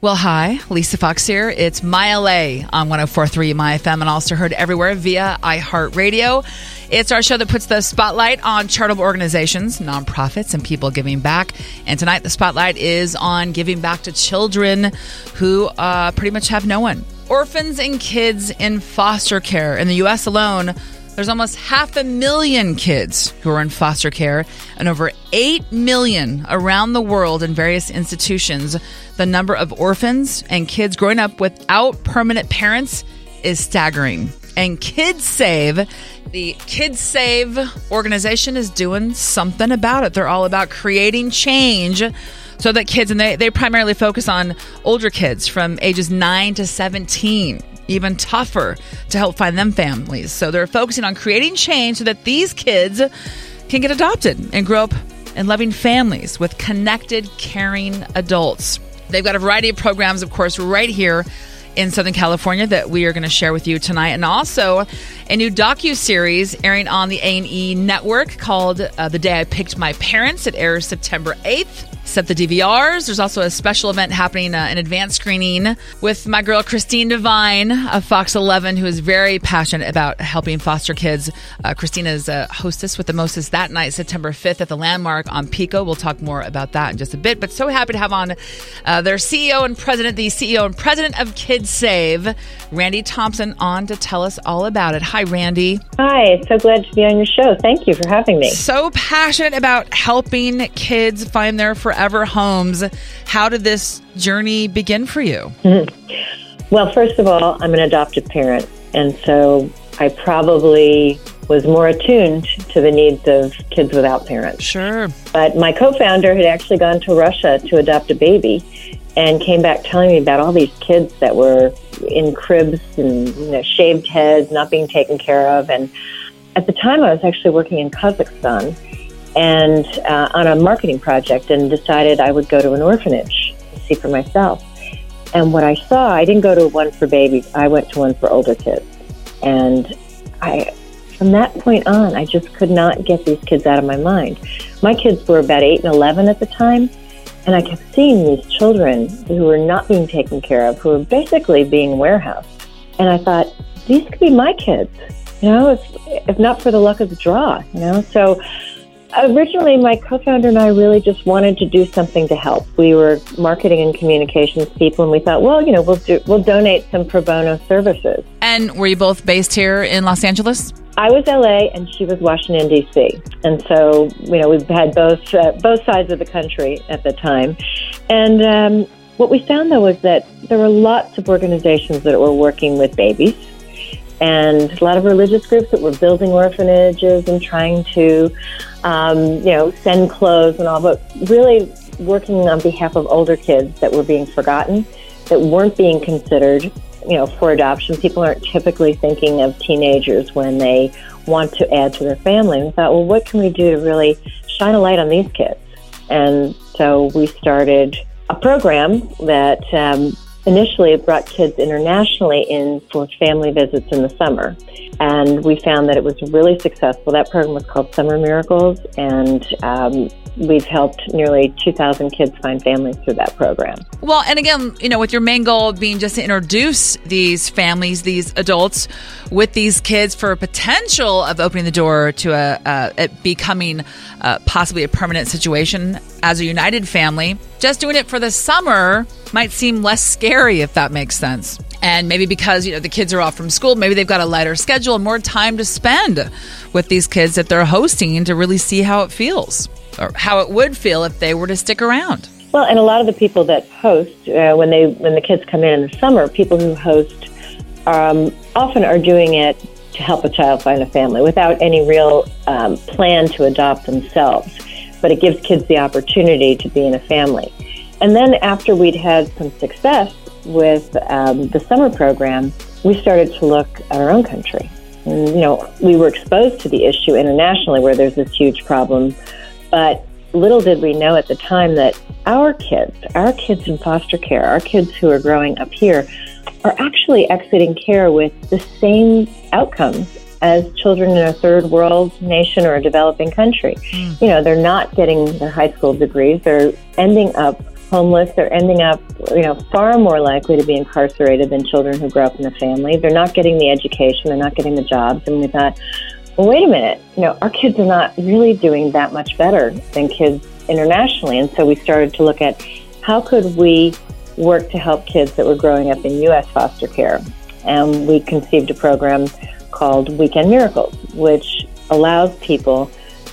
Well, hi, Lisa Fox here. It's My LA on 1043 My FM and also heard everywhere via iHeartRadio. It's our show that puts the spotlight on charitable organizations, nonprofits, and people giving back. And tonight, the spotlight is on giving back to children who uh, pretty much have no one. Orphans and kids in foster care. In the U.S. alone, there's almost half a million kids who are in foster care and over 8 million around the world in various institutions. The number of orphans and kids growing up without permanent parents is staggering. And Kidsave, the Kidsave organization, is doing something about it. They're all about creating change so that kids, and they, they primarily focus on older kids from ages 9 to 17 even tougher to help find them families. So they're focusing on creating change so that these kids can get adopted and grow up in loving families with connected, caring adults. They've got a variety of programs, of course, right here in Southern California that we are going to share with you tonight, and also a new docu series airing on the A and E network called uh, "The Day I Picked My Parents." It airs September eighth. Set the DVRs. There's also a special event happening, uh, an advanced screening with my girl Christine Devine of Fox 11, who is very passionate about helping foster kids. Uh, Christine is a hostess with the Moses that night, September 5th at the Landmark on Pico. We'll talk more about that in just a bit. But so happy to have on uh, their CEO and president, the CEO and president of Kids Save, Randi Thompson, on to tell us all about it. Hi, Randi. Hi, so glad to be on your show. Thank you for having me. So passionate about helping kids find their forever homes. How did this journey begin for you? Well, first of all, I'm an adoptive parent, and so I probably was more attuned to the needs of kids without parents. Sure. But my co founder had actually gone to Russia to adopt a baby and came back telling me about all these kids that were in cribs and you know, shaved heads, not being taken care of. And at the time, I was actually working in Kazakhstan and uh, on a marketing project and decided I would go to an orphanage to see for myself. And what I saw, I didn't go to one for babies, I went to one for older kids. And I, from that point on, I just could not get these kids out of my mind. My kids were about 8 and 11 at the time, and I kept seeing these children who were not being taken care of, who were basically being warehoused. And I thought, these could be my kids, you know, if, if not for the luck of the draw, you know. So originally, my co-founder and I really just wanted to do something to help. We were marketing and communications people, and we thought, well, you know, we'll do, we'll donate some pro bono services. And were you both based here in Los Angeles? I was LA and she was Washington D.C. And so, you know, we've had both uh, both sides of the country at the time. And um, what we found though was that there were lots of organizations that were working with babies and a lot of religious groups that were building orphanages and trying to, um, you know, send clothes and all, but really working on behalf of older kids that were being forgotten, that weren't being considered, you know, for adoption. People aren't typically thinking of teenagers when they want to add to their family. And we thought, well, what can we do to really shine a light on these kids? And so we started a program that um, initially it brought kids internationally in for family visits in the summer. And we found that it was really successful. That program was called Summer Miracles, and um, we've helped nearly 2,000 kids find families through that program. Well, and again, you know, with your main goal being just to introduce these families, these adults with these kids for potential of opening the door to a, uh, it becoming uh, possibly a permanent situation as a united family. Just doing it for the summer might seem less scary if that makes sense. And maybe because, you know, the kids are off from school, maybe they've got a lighter schedule and more time to spend with these kids that they're hosting to really see how it feels or how it would feel if they were to stick around. Well, and a lot of the people that host uh, when they when the kids come in in the summer, people who host um, often are doing it to help a child find a family without any real um, plan to adopt themselves. But it gives kids the opportunity to be in a family. And then after we'd had some success with um, the summer program, we started to look at our own country. And, you know, we were exposed to the issue internationally where there's this huge problem, but little did we know at the time that our kids, our kids in foster care, our kids who are growing up here, are actually exiting care with the same outcomes as children in a third world nation or a developing country. Mm. You know, they're not getting their high school degrees, they're ending up homeless, they're ending up, you know, far more likely to be incarcerated than children who grow up in a family. They're not getting the education, they're not getting the jobs. And we thought, well, wait a minute, you know, our kids are not really doing that much better than kids internationally. And so we started to look at how could we work to help kids that were growing up in U.S. foster care. And we conceived a program called Weekend Miracles, which allows people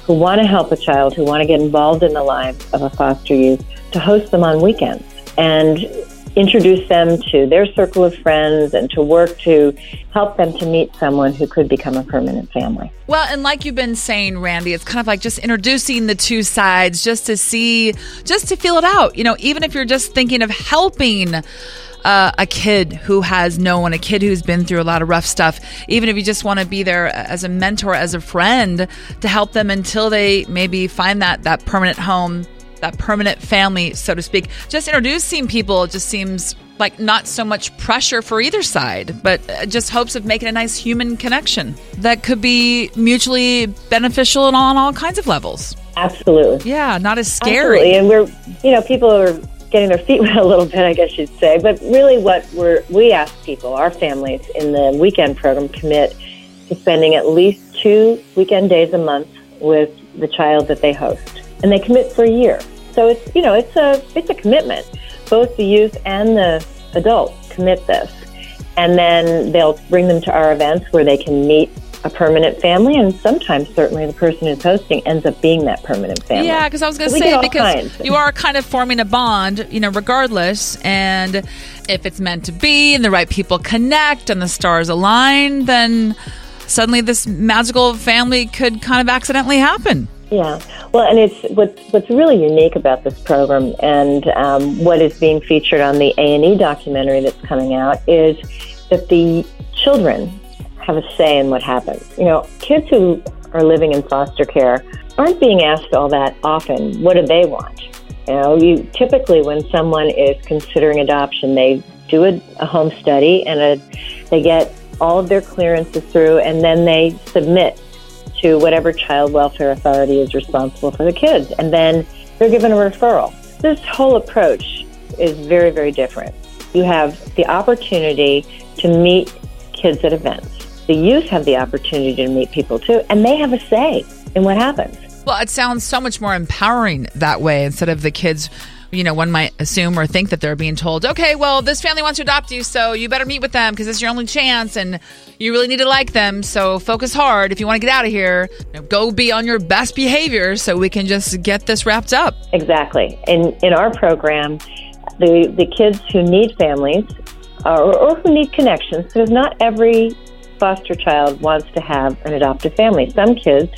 who want to help a child, who want to get involved in the lives of a foster youth, to host them on weekends and introduce them to their circle of friends and to work to help them to meet someone who could become a permanent family. Well, and like you've been saying, Randi, it's kind of like just introducing the two sides just to see, just to feel it out. You know, even if you're just thinking of helping. Uh, a kid who has no one, a kid who's been through a lot of rough stuff, even if you just want to be there as a mentor, as a friend to help them until they maybe find that, that permanent home that permanent family, so to speak. Just introducing people just seems like not so much pressure for either side, but uh, just hopes of making a nice human connection that could be mutually beneficial and all, on all kinds of levels. Absolutely. Yeah, not as scary. Absolutely. And we're, you know, people are getting their feet wet a little bit, I guess you'd say. But really, what we're we ask people, our families in the weekend program, commit to spending at least two weekend days a month with the child that they host, and they commit for a year. So it's you know it's a it's a commitment. Both the youth and the adults commit this, and then they'll bring them to our events where they can meet a permanent family, and sometimes certainly the person who's hosting ends up being that permanent family. Yeah, because I was going to say because kinds. you are kind of forming a bond, you know, regardless, and if it's meant to be, and the right people connect, and the stars align, then suddenly this magical family could kind of accidentally happen. Yeah, well, and it's what's what's really unique about this program, and um, what is being featured on the A and E documentary that's coming out is that the children have a say in what happens. You know, kids who are living in foster care aren't being asked all that often. What do they want? You know, you typically when someone is considering adoption, they do a, a home study and a, they get all of their clearances through, and then they submit to whatever child welfare authority is responsible for the kids. And then they're given a referral. This whole approach is very, very different. You have the opportunity to meet kids at events. The youth have the opportunity to meet people too, and they have a say in what happens. Well, it sounds so much more empowering that way instead of the kids you know, one might assume or think that they're being told, okay, well, this family wants to adopt you, so you better meet with them because it's your only chance and you really need to like them. So focus hard. If you want to get out of here, go be on your best behavior so we can just get this wrapped up. Exactly. In, in our program, the, the kids who need families uh, or, or who need connections, because not every foster child wants to have an adoptive family. Some kids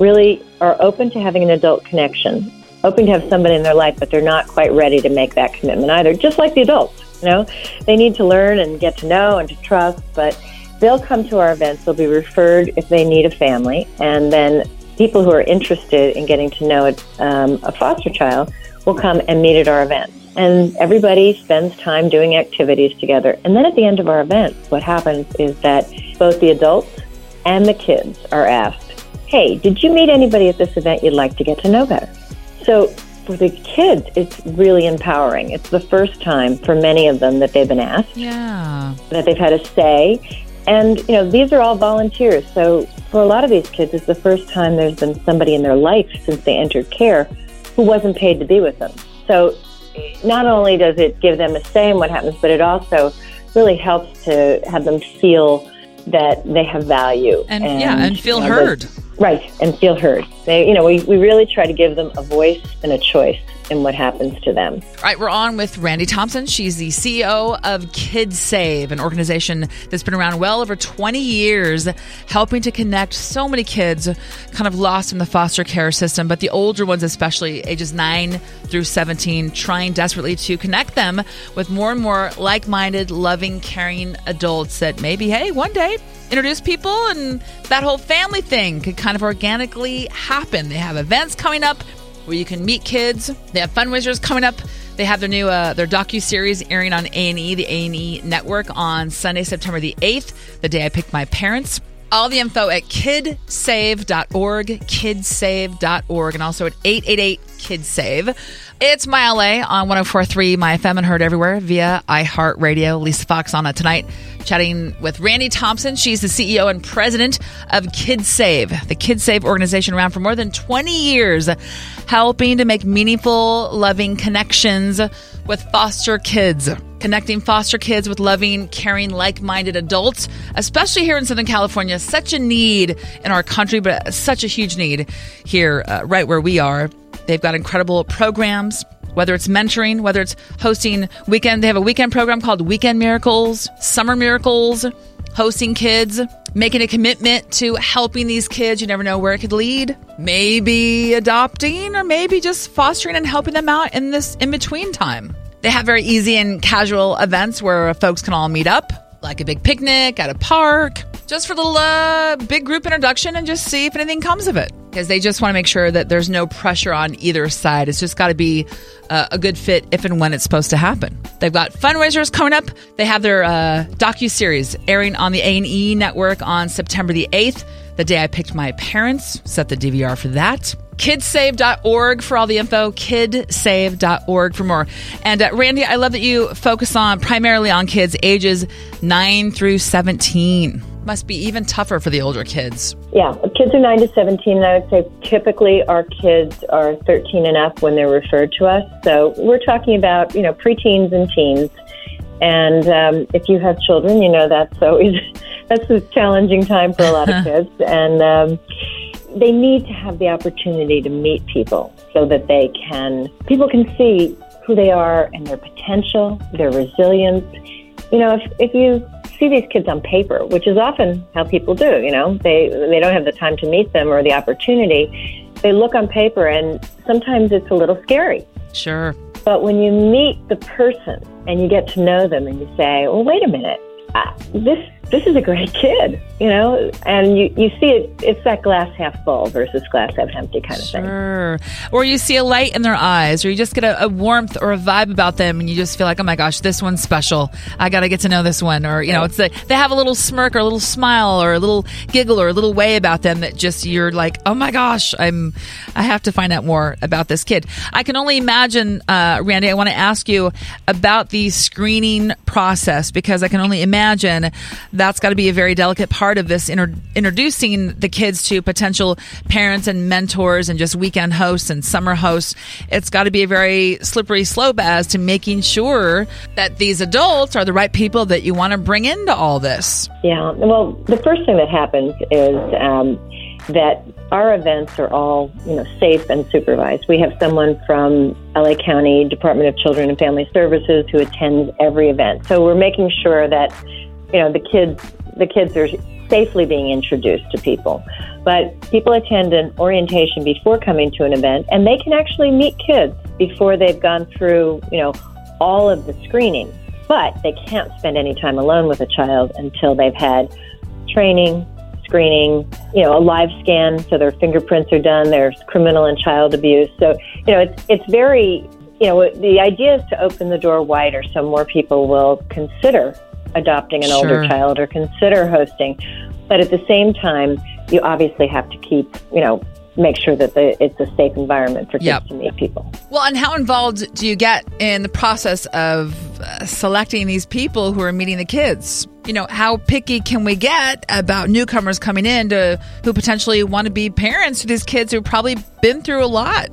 really are open to having an adult connection hoping to have somebody in their life, but they're not quite ready to make that commitment either, just like the adults. You know, they need to learn and get to know and to trust, but they'll come to our events. They'll be referred if they need a family, and then people who are interested in getting to know a, um, a foster child will come and meet at our events. And everybody spends time doing activities together. And then at the end of our events, what happens is that both the adults and the kids are asked, Hey, did you meet anybody at this event you'd like to get to know better? So for the kids, it's really empowering. It's the first time for many of them that they've been asked. Yeah. That they've had a say. And, you know, these are all volunteers. So for a lot of these kids, it's the first time there's been somebody in their life since they entered care who wasn't paid to be with them. So not only does it give them a say in what happens, but it also really helps to have them feel that they have value. And, and yeah, and feel you know, heard. Right, and feel heard. They, you know, we, we really try to give them a voice and a choice in what happens to them. All right, we're on with Randi Thompson. She's the CEO of Kidsave, an organization that's been around well over 20 years, helping to connect so many kids kind of lost in the foster care system, but the older ones, especially ages 9 through 17, trying desperately to connect them with more and more like minded, loving, caring adults that maybe, hey, one day introduce people and that whole family thing could kind of organically happen. They have events coming up where you can meet kids. They have fundraisers coming up. They have their new uh, their docu series airing on A and E, the A and E network, on Sunday, September the eighth, the day I picked my parents. All the info at kidsave.org, kidsave.org, and also at 888 KidSave. It's My LA on 1043 My FM and heard everywhere via iHeartRadio. Lisa Fox on it tonight, chatting with Randi Thompson. She's the CEO and president of Kidsave, the Kidsave organization around for more than 20 years, helping to make meaningful, loving connections with foster kids. Connecting foster kids with loving, caring, like minded adults, especially here in Southern California. Such a need in our country, but such a huge need here, uh, right where we are. They've got incredible programs, whether it's mentoring, whether it's hosting weekend. They have a weekend program called Weekend Miracles, Summer Miracles, hosting kids, making a commitment to helping these kids. You never know where it could lead. Maybe adopting or maybe just fostering and helping them out in this in between time. They have very easy and casual events where folks can all meet up, like a big picnic at a park, just for a little uh, big group introduction and just see if anything comes of it. Because they just want to make sure that there's no pressure on either side. It's just got to be uh, a good fit if and when it's supposed to happen. They've got fundraisers coming up. They have their uh, docu series airing on the A and E network on September the eighth, the day I picked my parents. Set the DVR for that. Kidsave.org for all the info. Kidsave.org for more. And uh, Randi, I love that you focus on primarily on kids ages nine through seventeen must be even tougher for the older kids. Yeah, kids are 9 to 17, and I would say typically our kids are 13 and up when they're referred to us. So we're talking about, you know, preteens and teens. And um, if you have children, you know that's always that's a challenging time for a lot of kids. And um, they need to have the opportunity to meet people so that they can people can see who they are and their potential, their resilience. You know, if if you see these kids on paper, which is often how people do. You know, they they don't have the time to meet them or the opportunity. They look on paper, and sometimes it's a little scary. Sure. But when you meet the person and you get to know them, and you say, "Well, wait a minute, uh, this this is a great kid," you know, and you, you see it, it's that glass half full versus glass half empty kind of sure. thing. Or you see a light in their eyes, or you just get a, a, warmth or a vibe about them, and you just feel like, oh my gosh, this one's special. I got to get to know this one. Or, you know, it's like they have a little smirk or a little smile or a little giggle or a little way about them that just you're like, oh my gosh, I'm, I have to find out more about this kid. I can only imagine, uh, Randi, I want to ask you about the screening process because I can only imagine that's got to be a very delicate part of this inter- introducing the kids to potential parents and mentors and just weekend hosts and summer hosts. It's got to be a very slippery slope as to making sure that these adults are the right people that you want to bring into all this. Yeah. Well, the first thing that happens is um, that our events are all, you know, safe and supervised. We have someone from LA County Department of Children and Family Services who attends every event. So we're making sure that, you know, the kids the kids are safely being introduced to people. But people attend an orientation before coming to an event, and they can actually meet kids before they've gone through, you know, all of the screening. But they can't spend any time alone with a child until they've had training, screening, you know, a live scan, so their fingerprints are done. There's criminal and child abuse. So, you know, it's it's very, you know, the idea is to open the door wider so more people will consider adopting an Sure. older child or consider hosting. But at the same time, you obviously have to keep, you know, make sure that the, it's a safe environment for kids Yep. to meet people. Well, and how involved do you get in the process of uh, selecting these people who are meeting the kids? You know, how picky can we get about newcomers coming in to who potentially want to be parents to these kids who've probably been through a lot?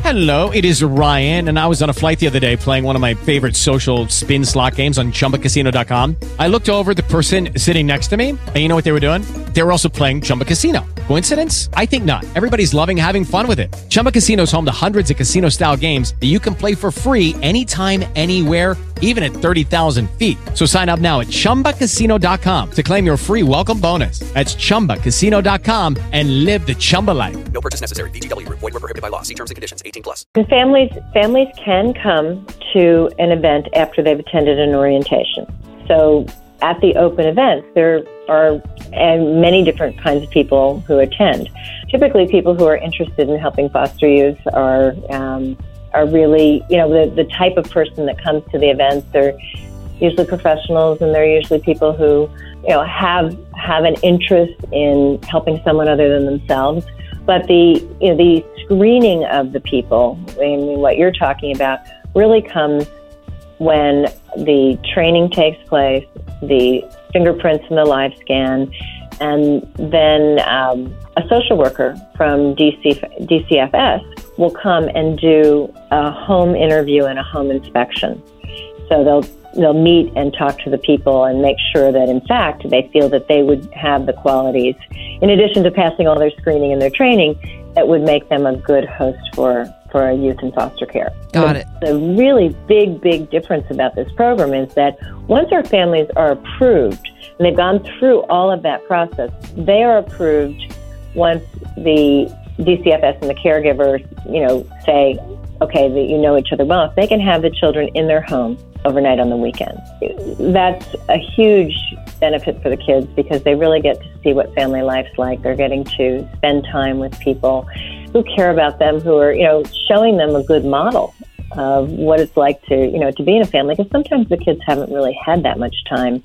Hello, it is Ryan, and I was on a flight the other day playing one of my favorite social spin slot games on chumbacasino.com. I looked over at the person sitting next to me, and you know what they were doing? They were also playing Chumba Casino. Coincidence? I think not. Everybody's loving having fun with it. Chumba Casino is home to hundreds of casino style games that you can play for free anytime, anywhere, even at 30,000 feet. So sign up now at chumbacasino.com to claim your free welcome bonus. That's chumbacasino.com and live the Chumba life. No purchase necessary. VGW Group. Void were prohibited by law. See terms and conditions. 18 plus. And families families can come to an event after they've attended an orientation. So at the open events, there are and many different kinds of people who attend. Typically, people who are interested in helping foster youth are um, are really you know the the type of person that comes to the events. They're usually professionals, and they're usually people who you know have have an interest in helping someone other than themselves. But the you know the screening of the people, I mean, what you're talking about, really comes when the training takes place, the fingerprints and the live scan, and then um, a social worker from DC, DCFS will come and do a home interview and a home inspection. So they'll they'll meet and talk to the people and make sure that in fact they feel that they would have the qualities in addition to passing all their screening and their training that would make them a good host for for youth in foster care. Got the, it. The really big big difference about this program is that once our families are approved and they've gone through all of that process, they are approved once the DCFS and the caregivers, you know, say, okay, that you know each other well, if they can have the children in their home overnight on the weekend. That's a huge benefit for the kids because they really get to see what family life's like. They're getting to spend time with people who care about them, who are, you know, showing them a good model of what it's like to, you know, to be in a family because sometimes the kids haven't really had that much time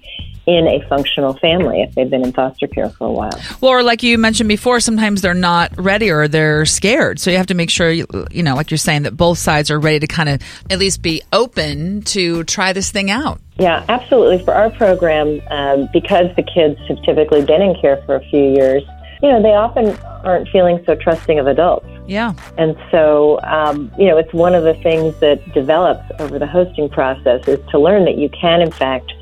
in a functional family if they've been in foster care for a while. Well, or like you mentioned before, sometimes they're not ready or they're scared. So you have to make sure, you, you know, like you're saying, that both sides are ready to kind of at least be open to try this thing out. Yeah, absolutely. For our program, um, because the kids have typically been in care for a few years, you know, they often aren't feeling so trusting of adults. Yeah. And so, um, you know, it's one of the things that develops over the hosting process is to learn that you can, in fact,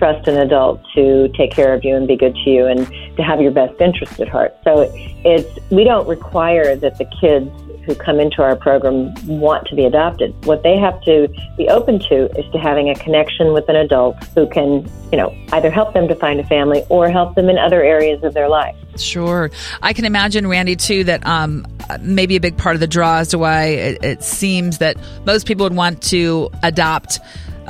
trust an adult to take care of you and be good to you and to have your best interest at heart. So it's we don't require that the kids who come into our program want to be adopted. What they have to be open to is to having a connection with an adult who can, you know, either help them to find a family or help them in other areas of their life. Sure. I can imagine, Randi, too, that um, maybe a big part of the draw as to why it, it seems that most people would want to adopt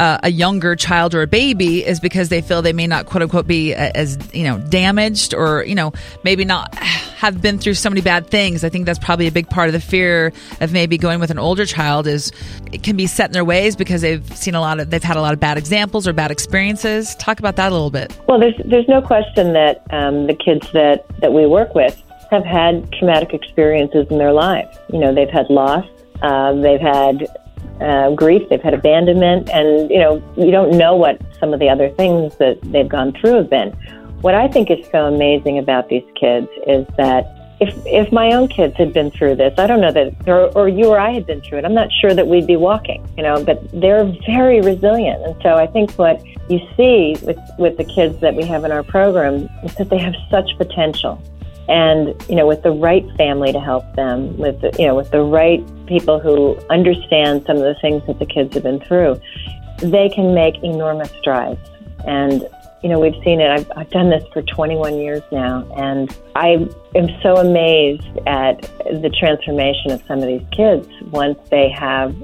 uh, a younger child or a baby is because they feel they may not quote unquote be as you know damaged or you know maybe not have been through so many bad things. I think that's probably a big part of the fear of maybe going with an older child is it can be set in their ways because they've seen a lot of they've had a lot of bad examples or bad experiences. Talk about that a little bit. Well, there's there's no question that um, the kids that that we work with have had traumatic experiences in their lives. You know, they've had loss, uh, they've had uh, grief, they've had abandonment, and you know you don't know what some of the other things that they've gone through have been. What I think is so amazing about these kids is that if if my own kids had been through this, I don't know that, or, or you or I had been through it, I'm not sure that we'd be walking. You know, but they're very resilient, and so I think what you see with with the kids that we have in our program is that they have such potential and you know with the right family to help them with the, you know with the right people who understand some of the things that the kids have been through they can make enormous strides. And you know we've seen it. I've, I've done this for 21 years now and i am so amazed at the transformation of some of these kids once they have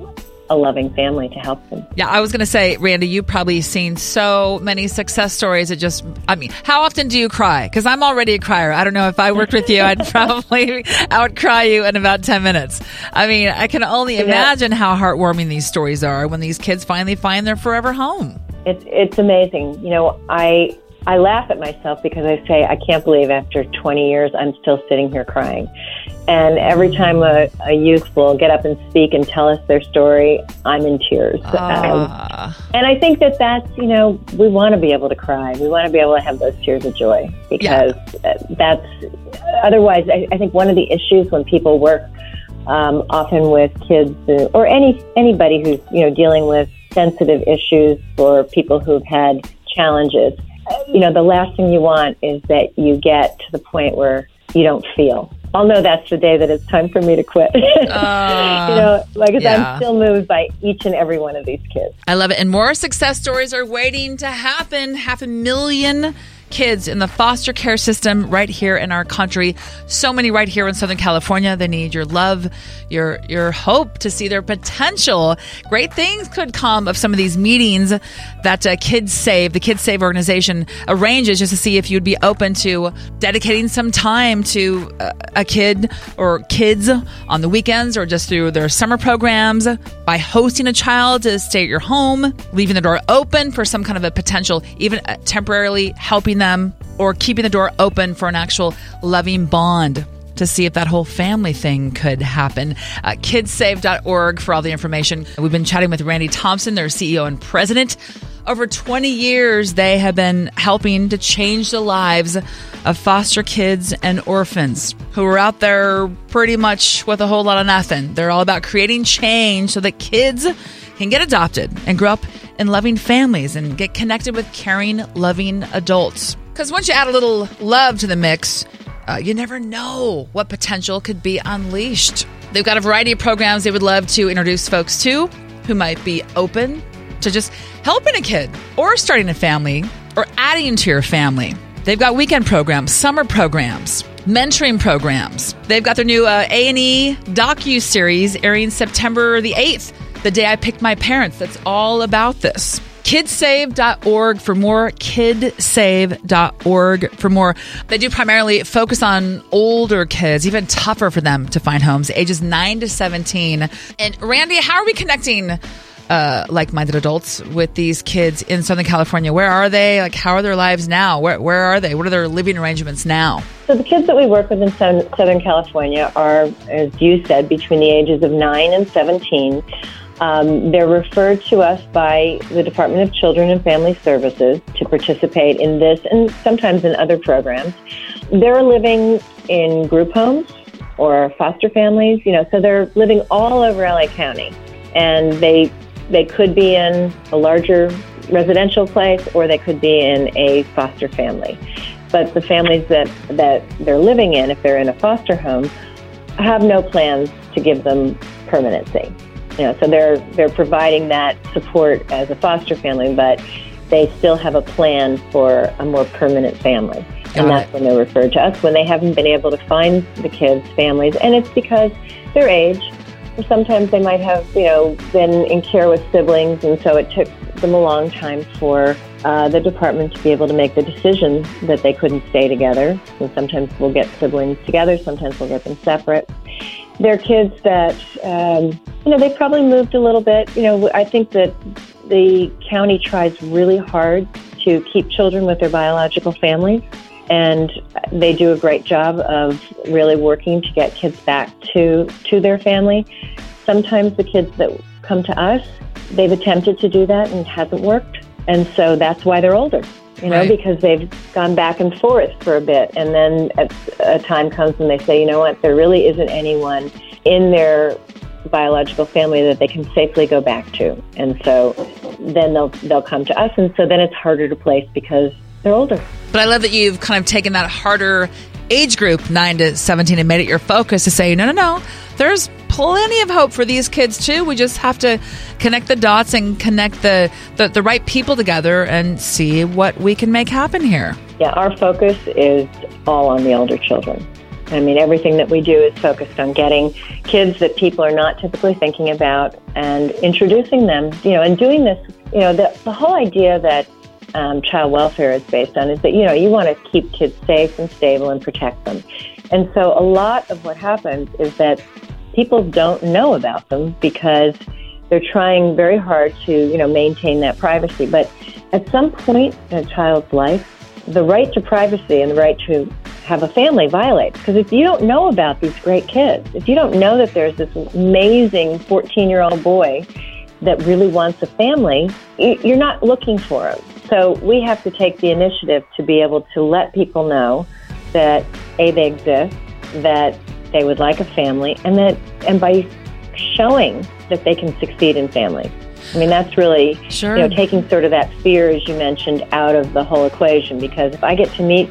a loving family to help them. Yeah, I was going to say, Randi, you've probably seen so many success stories. It just, I mean, how often do you cry? Because I'm already a crier. I don't know if I worked with you, I'd probably outcry you in about 10 minutes. I mean, I can only imagine how heartwarming these stories are when these kids finally find their forever home. It's, it's amazing. You know, I, I laugh at myself because I say, I can't believe after 20 years I'm still sitting here crying. And every time a, a youth will get up and speak and tell us their story, I'm in tears. Um, and I think that that's, you know, we want to be able to cry. We want to be able to have those tears of joy because yeah. that's, otherwise, I, I think one of the issues when people work um, often with kids or any anybody who's you know dealing with sensitive issues or people who've had challenges. Uh, You know, the last thing you want is that you get to the point where you don't feel. I'll know that's the day that it's time for me to quit. you know, like yeah. I'm still moved by each and every one of these kids. I love it. And more success stories are waiting to happen. Half a million kids in the foster care system right here in our country. So many right here in Southern California. They need your love, your your hope to see their potential. Great things could come of some of these meetings that uh, Kidsave, the Kidsave organization, arranges just to see if you'd be open to dedicating some time to uh, a kid or kids on the weekends or just through their summer programs by hosting a child to stay at your home, leaving the door open for some kind of a potential, even uh, temporarily helping them, or keeping the door open for an actual loving bond to see if that whole family thing could happen. Uh, kidsave.org for all the information. We've been chatting with Randi Thompson, their CEO and president. Over 20 years, they have been helping to change the lives of foster kids and orphans who are out there pretty much with a whole lot of nothing. They're all about creating change so that kids can get adopted and grow up in loving families and get connected with caring, loving adults. Because once you add a little love to the mix, uh, you never know what potential could be unleashed. They've got a variety of programs they would love to introduce folks to who might be open to just helping a kid or starting a family or adding to your family. They've got weekend programs, summer programs, mentoring programs. They've got their new uh, A&E docu series airing September the 8th, the day I picked my parents. That's all about this. Kidsave.org for more. Kidsave.org for more. They do primarily focus on older kids, even tougher for them to find homes, ages 9 to 17. And Randi, how are we connecting uh, like-minded adults with these kids in Southern California? Where are they? Like, how are their lives now? Where, where are they? What are their living arrangements now? So the kids that we work with in Southern Southern California are, as you said, between the ages of 9 and 17. Um, they're referred to us by the Department of Children and Family Services to participate in this and sometimes in other programs. They're living in group homes or foster families, you know, so they're living all over LA County. And they they could be in a larger residential place or they could be in a foster family. But the families that, that they're living in, if they're in a foster home, have no plans to give them permanency. You know, so they're they're providing that support as a foster family, but they still have a plan for a more permanent family. Got and that's it. when they're referred to us when they haven't been able to find the kids' families, and it's because their age. Sometimes they might have, you know, been in care with siblings, and so it took them a long time for uh, the department to be able to make the decision that they couldn't stay together. And sometimes we'll get siblings together, sometimes we'll get them separate. They're kids that, um, you know, they probably moved a little bit. You know, I think that the county tries really hard to keep children with their biological families, and they do a great job of really working to get kids back to to their family. Sometimes the kids that come to us, they've attempted to do that and it hasn't worked, and so that's why they're older. You know, Right. because they've gone back and forth for a bit, and then at a time comes when they say, you know what, there really isn't anyone in their biological family that they can safely go back to, and so then they'll they'll come to us, and so then it's harder to place because they're older. But I love that you've kind of taken that harder age group, 9 to 17, and made it your focus to say, no, no, no, there's plenty of hope for these kids too. We just have to connect the dots and connect the, the, the right people together and see what we can make happen here. Yeah, our focus is all on the older children. I mean, everything that we do is focused on getting kids that people are not typically thinking about and introducing them, you know, and doing this, you know, the, the whole idea that um, child welfare is based on is that, you know, you want to keep kids safe and stable and protect them. And so a lot of what happens is that people don't know about them because they're trying very hard to, you know, maintain that privacy. But at some point in a child's life, the right to privacy and the right to have a family violates. Because if you don't know about these great kids, if you don't know that there's this amazing 14 year old boy that really wants a family, you're not looking for him. So we have to take the initiative to be able to let people know that A, they exist, that they would like a family, and that and by showing that they can succeed in family. I mean, that's really Sure. you know taking sort of that fear, as you mentioned, out of the whole equation. Because if I get to meet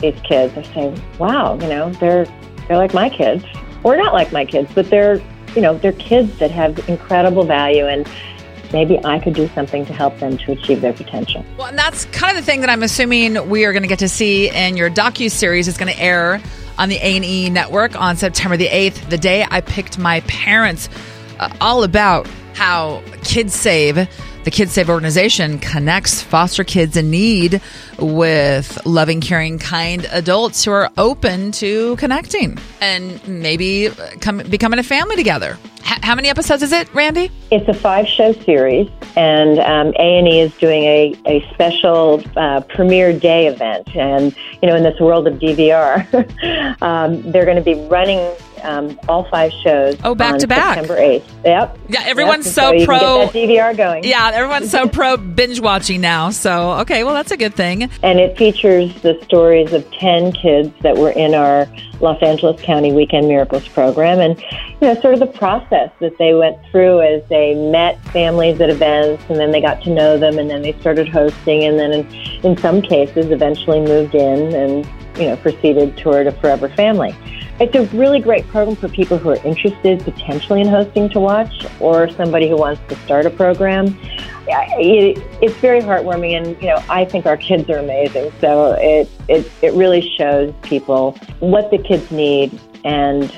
these kids, I say, "Wow, you know, they're they're like my kids, or not like my kids, but they're you know they're kids that have incredible value, and maybe I could do something to help them to achieve their potential." Well, and that's kind of the thing that I'm assuming we are going to get to see in your docu series. is going to air on the A and E network on September the 8th, the day I picked my parents. Uh, all about how Kidsave, the Kidsave organization, connects foster kids in need with loving, caring, kind adults who are open to connecting and maybe come, becoming a family together. H- how many episodes is it, Randi? It's a five show series, and um, A&E is doing a, a special uh, premiere day event. And, you know, in this world of DVR, um, they're going to be running um, all five shows Oh, back on to back. September 8th. Yep. Yeah, everyone's Yep, so can pro- DVR going. Yeah, everyone's so pro binge watching now. So, okay, well, that's a good thing. And it features the stories of 10 kids that were in our Los Angeles County Weekend Miracles program and, you know, sort of the process that they went through as they met families at events and then they got to know them and then they started hosting and then in, in some cases eventually moved in and, you know, proceeded toward a forever family. It's a really great program for people who are interested potentially in hosting to watch or somebody who wants to start a program. It, it's very heartwarming, and you know I think our kids are amazing. So it it it really shows people what the kids need, and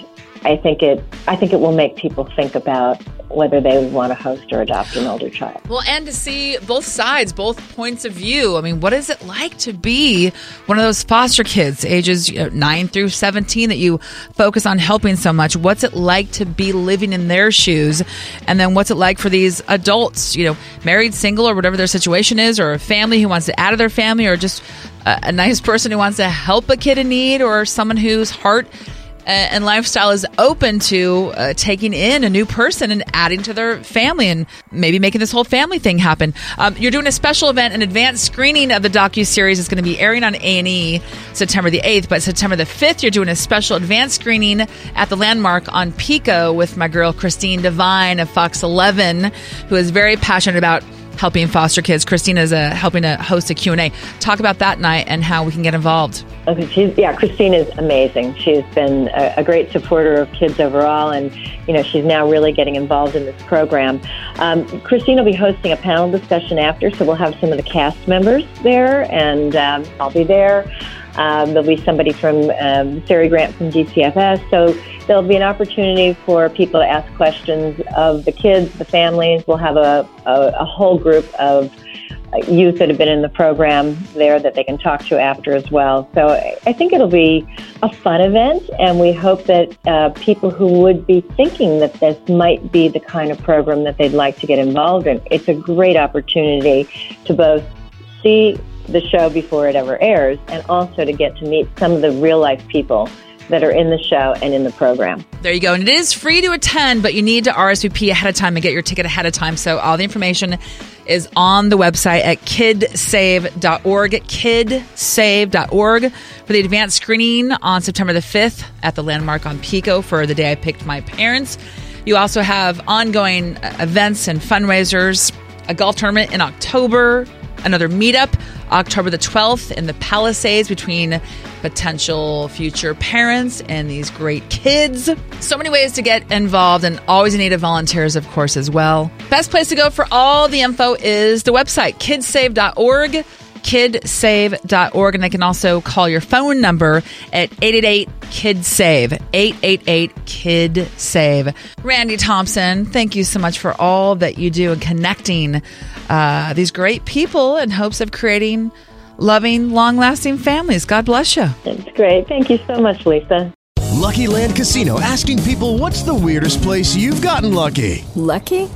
I think it I think it will make people think about whether they would want to host or adopt an older child. Well, and to see both sides, both points of view. I mean, what is it like to be one of those foster kids, ages you know, 9 through 17, that you focus on helping so much? What's it like to be living in their shoes? And then what's it like for these adults, you know, married, single, or whatever their situation is, or a family who wants to add to their family, or just a, a nice person who wants to help a kid in need, or someone whose heart and lifestyle is open to uh, taking in a new person and adding to their family and maybe making this whole family thing happen. Um, you're doing a special event, an advanced screening of the docu series. is going to be airing on A and E September the 8th, but September the 5th, you're doing a special advanced screening at the Landmark on Pico with my girl Christine Devine of Fox 11, who is very passionate about helping foster kids. Christina is uh, helping to host a Q&A. Talk about that night and how we can get involved. Okay, she's, yeah, Christina is amazing. She's been a, a great supporter of kids overall, and you know she's now really getting involved in this program. Um, Christine will be hosting a panel discussion after, so we'll have some of the cast members there, and um, I'll be there. Um, there'll be somebody from um, Sarah Grant from DCFS, so there'll be an opportunity for people to ask questions of the kids, the families. We'll have a, a, a whole group of uh, youth that have been in the program there that they can talk to after as well. So I- I think it'll be a fun event, and we hope that uh, people who would be thinking that this might be the kind of program that they'd like to get involved in, it's a great opportunity to both see the show before it ever airs and also to get to meet some of the real life people that are in the show and in the program. There you go. And it is free to attend, but you need to RSVP ahead of time and get your ticket ahead of time. So all the information is on the website at kidsave.org, kidsave.org for the advanced screening on September the 5th at the Landmark on Pico for the day I picked my parents. You also have ongoing events and fundraisers, a golf tournament in October, another meetup October the 12th in the Palisades between potential future parents and these great kids. So many ways to get involved and always in need of volunteers, of course, as well. Best place to go for all the info is the website, kidsave.org kidsave.org and they can also call your phone number at 888 kids save 888 kid save randi thompson thank you so much for all that you do in connecting uh, these great people in hopes of creating loving long-lasting families god bless you It's great. Thank you so much, Lisa. Lucky Land Casino asking people what's the weirdest place you've gotten lucky? Lucky?